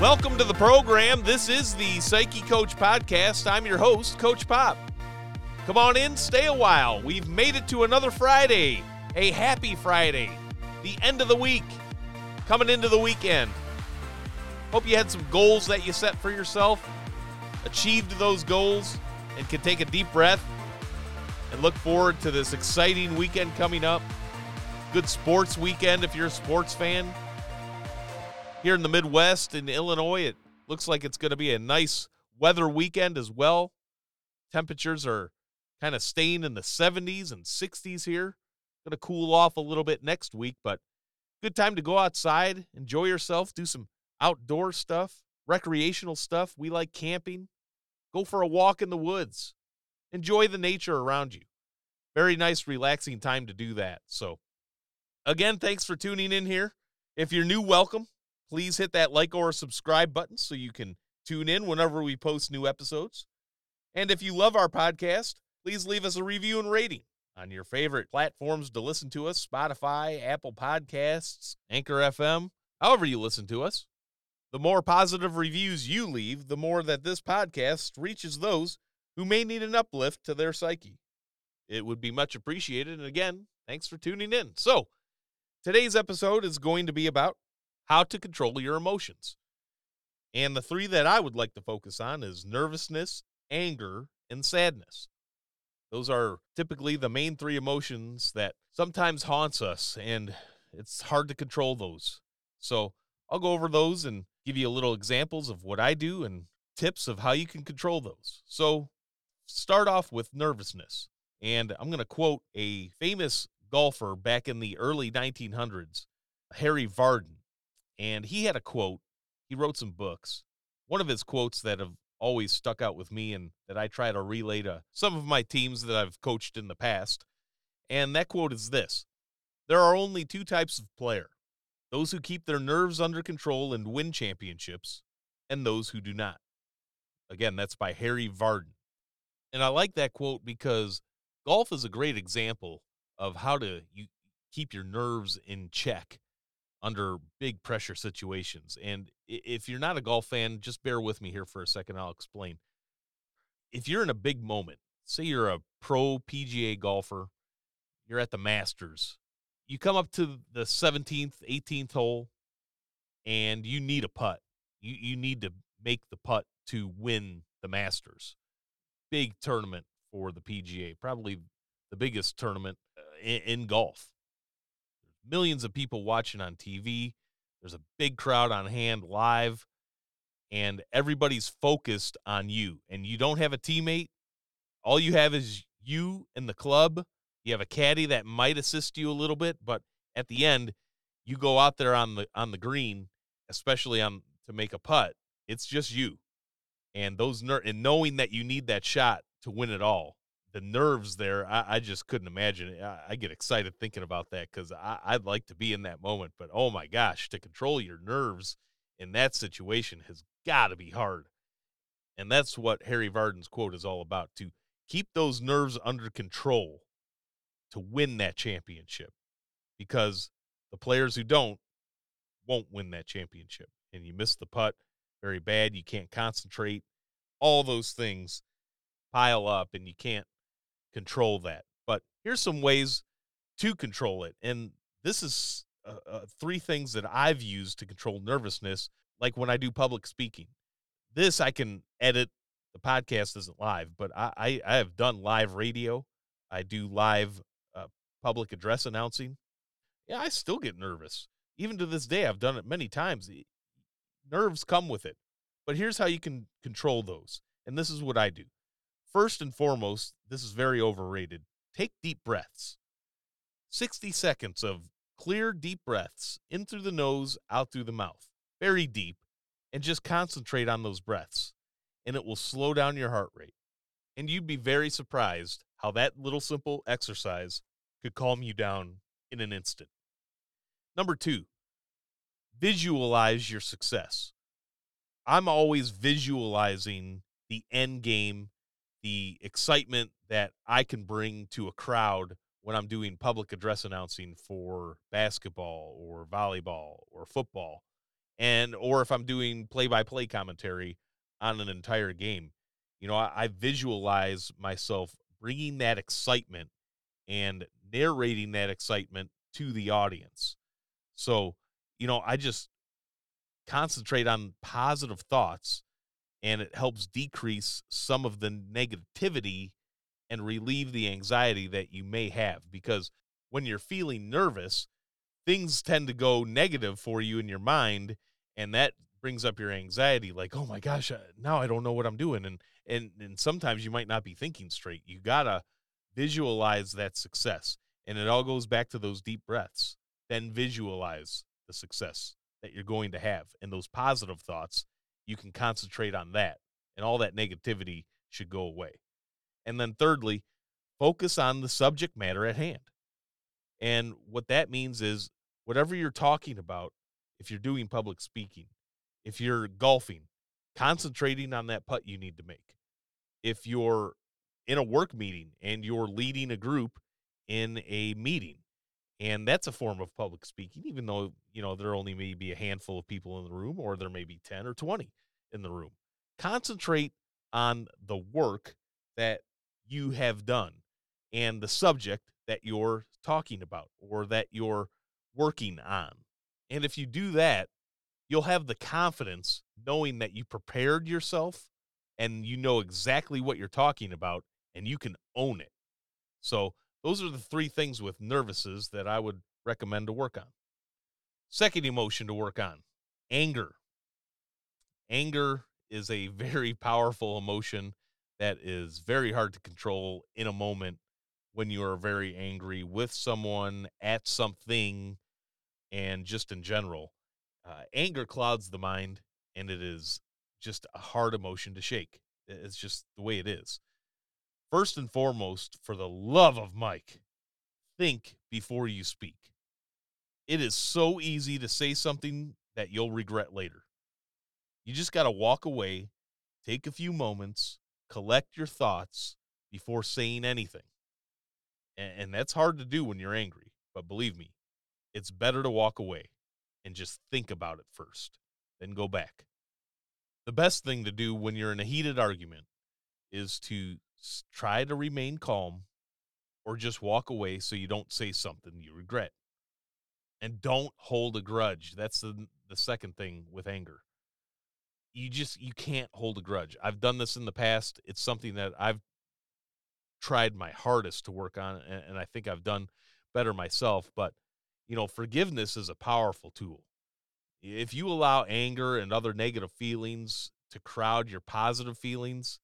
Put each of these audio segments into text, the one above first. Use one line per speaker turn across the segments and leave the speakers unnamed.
Welcome to the program. This is the Psyche Coach Podcast. I'm your host, Coach Pop. Come on in, stay a while. We've made it to another Friday, a happy Friday, the end of the week, coming into the weekend. Hope you had some goals that you set for yourself, achieved those goals, and can take a deep breath and look forward to this exciting weekend coming up. Good sports weekend if you're a sports fan. Here in the Midwest in Illinois, it looks like it's going to be a nice weather weekend as well. Temperatures are kind of staying in the 70s and 60s here. Going to cool off a little bit next week, but good time to go outside, enjoy yourself, do some outdoor stuff, recreational stuff. We like camping. Go for a walk in the woods. Enjoy the nature around you. Very nice, relaxing time to do that. So, again, thanks for tuning in here. If you're new, welcome. Please hit that like or subscribe button so you can tune in whenever we post new episodes. And if you love our podcast, please leave us a review and rating on your favorite platforms to listen to us Spotify, Apple Podcasts, Anchor FM, however you listen to us. The more positive reviews you leave, the more that this podcast reaches those who may need an uplift to their psyche. It would be much appreciated. And again, thanks for tuning in. So, today's episode is going to be about how to control your emotions. And the three that I would like to focus on is nervousness, anger, and sadness. Those are typically the main three emotions that sometimes haunts us and it's hard to control those. So, I'll go over those and give you a little examples of what I do and tips of how you can control those. So, start off with nervousness. And I'm going to quote a famous golfer back in the early 1900s, Harry Vardon. And he had a quote. He wrote some books. One of his quotes that have always stuck out with me and that I try to relay to some of my teams that I've coached in the past. And that quote is this There are only two types of player those who keep their nerves under control and win championships, and those who do not. Again, that's by Harry Vardon. And I like that quote because golf is a great example of how to you keep your nerves in check under big pressure situations. And if you're not a golf fan, just bear with me here for a second. I'll explain. If you're in a big moment, say you're a pro PGA golfer, you're at the Masters, you come up to the 17th, 18th hole, and you need a putt. You you need to make the putt to win the Masters. Big tournament for the PGA, probably the biggest tournament uh, in, in golf. Millions of people watching on TV. There's a big crowd on hand live, and everybody's focused on you. And you don't have a teammate. All you have is you and the club you have a caddy that might assist you a little bit, but at the end, you go out there on the on the green, especially on to make a putt. It's just you, and those ner- and knowing that you need that shot to win it all. The nerves there, I, I just couldn't imagine. I, I, get excited thinking about that because I'd like to be in that moment. But oh my gosh, to control your nerves in that situation has got to be hard. And that's what Harry Vardon's quote is all about to keep those nerves under control to win that championship because the players who don't won't win that championship. And you miss the putt very bad. You can't concentrate. All those things pile up and you can't control that. But here's some ways to control it. And this is uh, uh, three things that I've used to control nervousness, like when I do public speaking. This I can edit. The podcast isn't live, but I, I, I have done live radio. I do live uh, public address announcing, yeah, I still get nervous. Even to this day, I've done it many times. Nerves come with it. But here's how you can control those. And this is what I do. First and foremost, this is very overrated. Take deep breaths. 60 seconds of clear, deep breaths in through the nose, out through the mouth. Very deep. And just concentrate on those breaths. And it will slow down your heart rate. And you'd be very surprised how that little simple exercise could calm you down in an instant. Number two, visualize your success. I'm always visualizing the end game, the excitement that I can bring to a crowd when I'm doing public address announcing for basketball or volleyball or football. and or if I'm doing play-by-play commentary on an entire game, you know, I, I visualize myself bringing that excitement and narrating that excitement to the audience. So, you know, I just concentrate on positive thoughts and it helps decrease some of the negativity and relieve the anxiety that you may have because when you're feeling nervous, things tend to go negative for you in your mind and that brings up your anxiety like oh my gosh uh, now i don't know what i'm doing and and and sometimes you might not be thinking straight. You gotta visualize that success and it all goes back to those deep breaths. Then visualize the success that you're going to have and those positive thoughts you can concentrate on that and all that negativity should go away and then thirdly focus on the subject matter at hand and what that means is whatever you're talking about if you're doing public speaking, if you're golfing, concentrating on that putt you need to make. If you're in a work meeting and you're leading a group in a meeting, and that's a form of public speaking, even though, you know, there only may be a handful of people in the room or there may be 10 or 20 in the room. Concentrate on the work that you have done and the subject that you're talking about or that you're working on. And if you do that, you'll have the confidence knowing that you prepared yourself and you know exactly what you're talking about and you can own it. So, those are the three things with nervouses that I would recommend to work on. Second emotion to work on anger. Anger is a very powerful emotion that is very hard to control in a moment when you are very angry with someone at something and just in general. Uh, anger clouds the mind, and it is just a hard emotion to shake. It's just the way it is. First and foremost, for the love of Mike, think before you speak. It is so easy to say something that you'll regret later. You just got to walk away, take a few moments, collect your thoughts before saying anything. And, and that's hard to do when you're angry. But believe me, it's better to walk away and just think about it first, then go back. The best thing to do when you're in a heated argument is to try to remain calm or just walk away so you don't say something you regret. And don't hold a grudge. That's the the second thing with anger. You just you can't hold a grudge. I've done this in the past. It's something that I've tried my hardest to work on and, and I think I've done better myself, but you know, forgiveness is a powerful tool. If you allow anger and other negative feelings to crowd your positive feelings,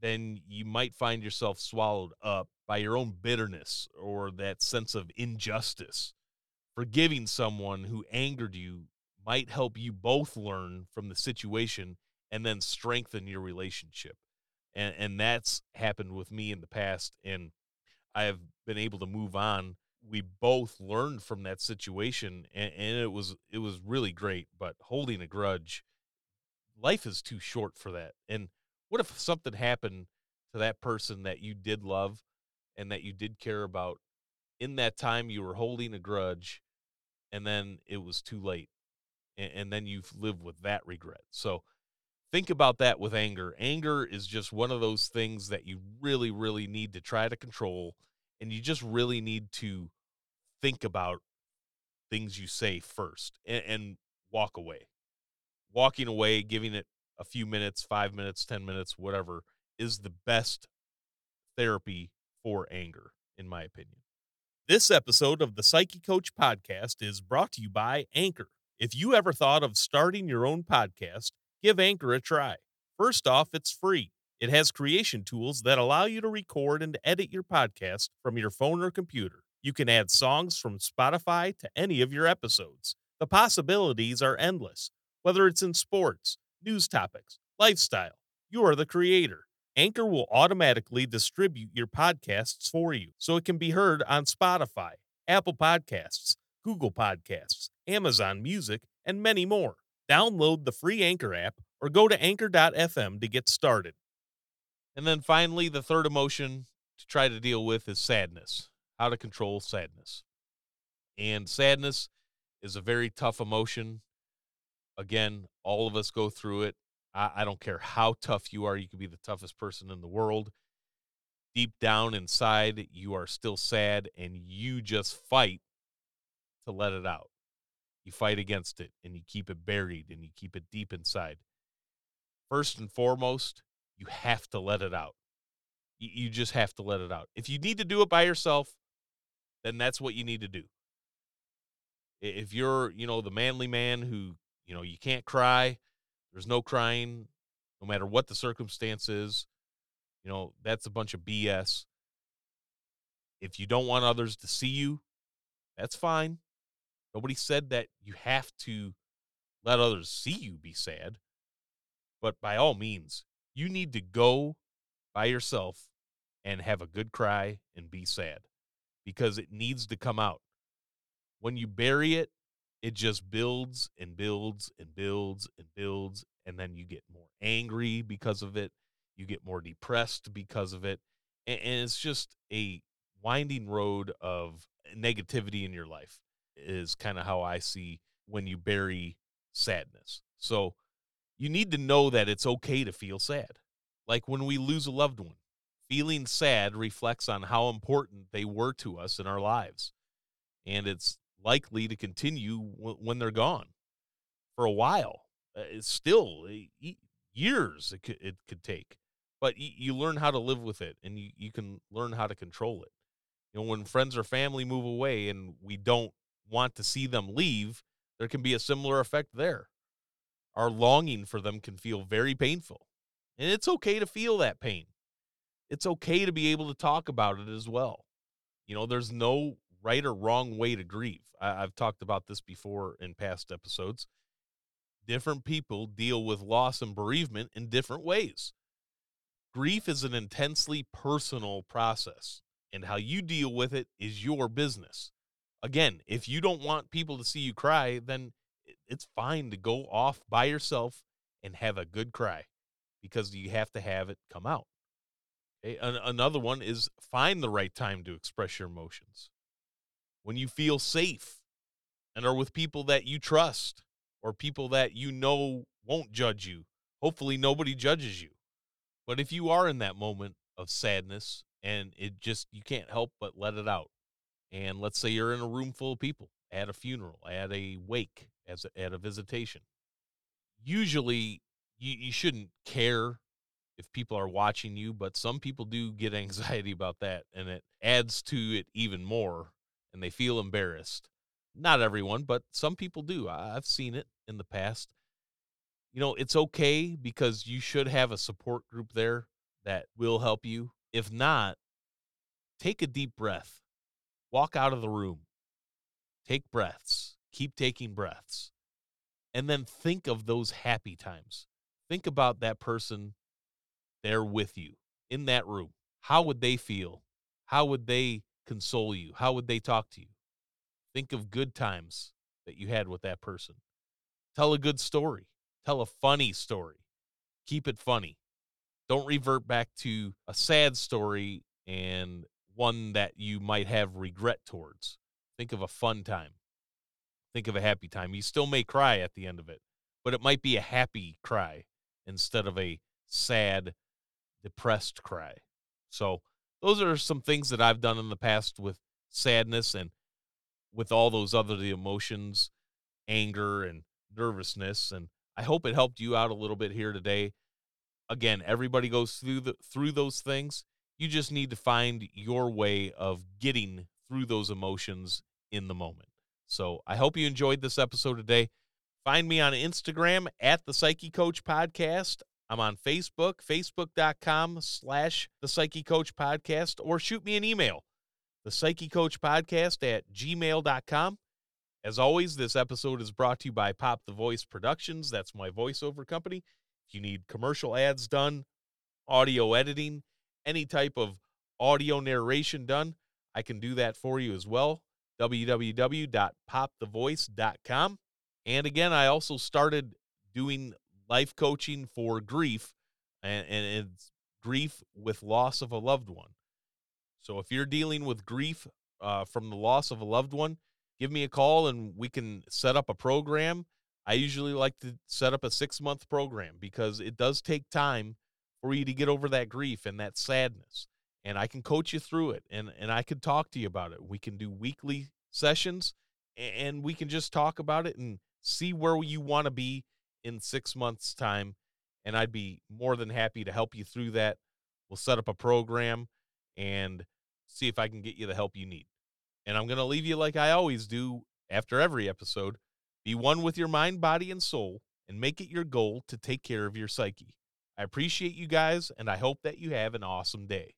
then you might find yourself swallowed up by your own bitterness or that sense of injustice. Forgiving someone who angered you might help you both learn from the situation and then strengthen your relationship. And and that's happened with me in the past and I have been able to move on we both learned from that situation and, and, it was it was really great but holding a grudge life is too short for that and what if something happened to that person that you did love and that you did care about in that time you were holding a grudge and then it was too late and, and then you've lived with that regret so think about that with anger anger is just one of those things that you really really need to try to control and you just really need to think about things you say first and, and walk away. Walking away, giving it a few minutes, five minutes, 10 minutes, whatever, is the best therapy for anger, in my opinion. This episode of the Psyche Coach podcast is brought to you by Anchor. If you ever thought of starting your own podcast, give Anchor a try. First off, it's free. It has creation tools that allow you to record and edit your podcast from your phone or computer. You can add songs from Spotify to any of your episodes. The possibilities are endless. Whether it's in sports, news topics, lifestyle, you are the creator. Anchor will automatically distribute your podcasts for you so it can be heard on Spotify, Apple Podcasts, Google Podcasts, Amazon Music, and many more. Download the free Anchor app or go to anchor.fm to get started. And then finally, the third emotion to try to deal with is sadness. How to control sadness. And sadness is a very tough emotion, Again, all of us go through it. I, I don't care how tough you are, you could be the toughest person in the world. Deep down inside, you are still sad and you just fight to let it out. You fight against it and you keep it buried and you keep it deep inside. First and foremost, you have to let it out. You just have to let it out. If you need to do it by yourself, then that's what you need to do. If you're, you know, the manly man who, you know, you can't cry, there's no crying, no matter what the circumstances. you know, that's a bunch of BS. If you don't want others to see you, that's fine. Nobody said that you have to let others see you be sad. But by all means, you need to go by yourself and have a good cry and be sad because it needs to come out. When you bury it, it just builds and builds and builds and builds. And then you get more angry because of it. You get more depressed because of it. And, it's just a winding road of negativity in your life, is kind of how I see when you bury sadness. So you need to know that it's okay to feel sad. Like when we lose a loved one, feeling sad reflects on how important they were to us in our lives. And it's likely to continue w- when they're gone for a while. Uh, it's still uh, years it could, it could take, but y- you learn how to live with it and you, you can learn how to control it. You know, when friends or family move away and we don't want to see them leave, there can be a similar effect there. Our longing for them can feel very painful. And it's okay to feel that pain. It's okay to be able to talk about it as well. You know, there's no right or wrong way to grieve. I, have talked about this before in past episodes. Different people deal with loss and bereavement in different ways. Grief is an intensely personal process, and how you deal with it is your business. Again, if you don't want people to see you cry, then it's fine to go off by yourself and have a good cry because you have to have it come out. Okay? another one is find the right time to express your emotions when you feel safe and are with people that you trust or people that you know won't judge you. Hopefully, nobody judges you. But if you are in that moment of sadness and it just, you can't help but let it out. And let's say you're in a room full of people at a funeral, at a wake, as a, at a visitation. Usually, you, you shouldn't care if people are watching you, but some people do get anxiety about that, and it adds to it even more and they feel embarrassed. Not everyone, but some people do. I've seen it in the past. You know, it's okay because you should have a support group there that will help you. If not, take a deep breath, walk out of the room, take breaths, keep taking breaths, and then think of those happy times. Think about that person there with you in that room. How would they feel? How would they console you? How would they talk to you? Think of good times that you had with that person. Tell a good story. Tell a funny story. Keep it funny. Don't revert back to a sad story and one that you might have regret towards. Think of a fun time. Think of a happy time. You still may cry at the end of it, but it might be a happy cry instead of a sad, depressed cry. So those are some things that I've done in the past with sadness and with all those other the emotions, anger and nervousness and I hope it helped you out a little bit here today. Again, everybody goes through the through those things. You just need to find your way of getting through those emotions in the moment. So, I hope you enjoyed this episode today. Find me on Instagram at the Psyche Coach Podcast. I'm on Facebook, facebook.com slash the Psyche Coach Podcast, or shoot me an email, the Psyche Coach Podcast at gmail.com. As always, this episode is brought to you by Pop the Voice Productions. That's my voiceover company. If you need commercial ads done, audio editing, any type of audio narration done, I can do that for you as well. www.popthevoice.com. And again, I also started doing life coaching for grief and, and it's grief with loss of a loved one. So if you're dealing with grief uh, from the loss of a loved one, give me a call and we can set up a program. I usually like to set up a six month program because it does take time for you to get over that grief and that sadness. And I can coach you through it and, and I can talk to you about it. We can do weekly sessions and we can just talk about it and see where you want to be in six months' time. And I'd be more than happy to help you through that. We'll set up a program and see if I can get you the help you need. And I'm going to leave you like I always do after every episode be one with your mind, body, and soul, and make it your goal to take care of your psyche. I appreciate you guys, and I hope that you have an awesome day.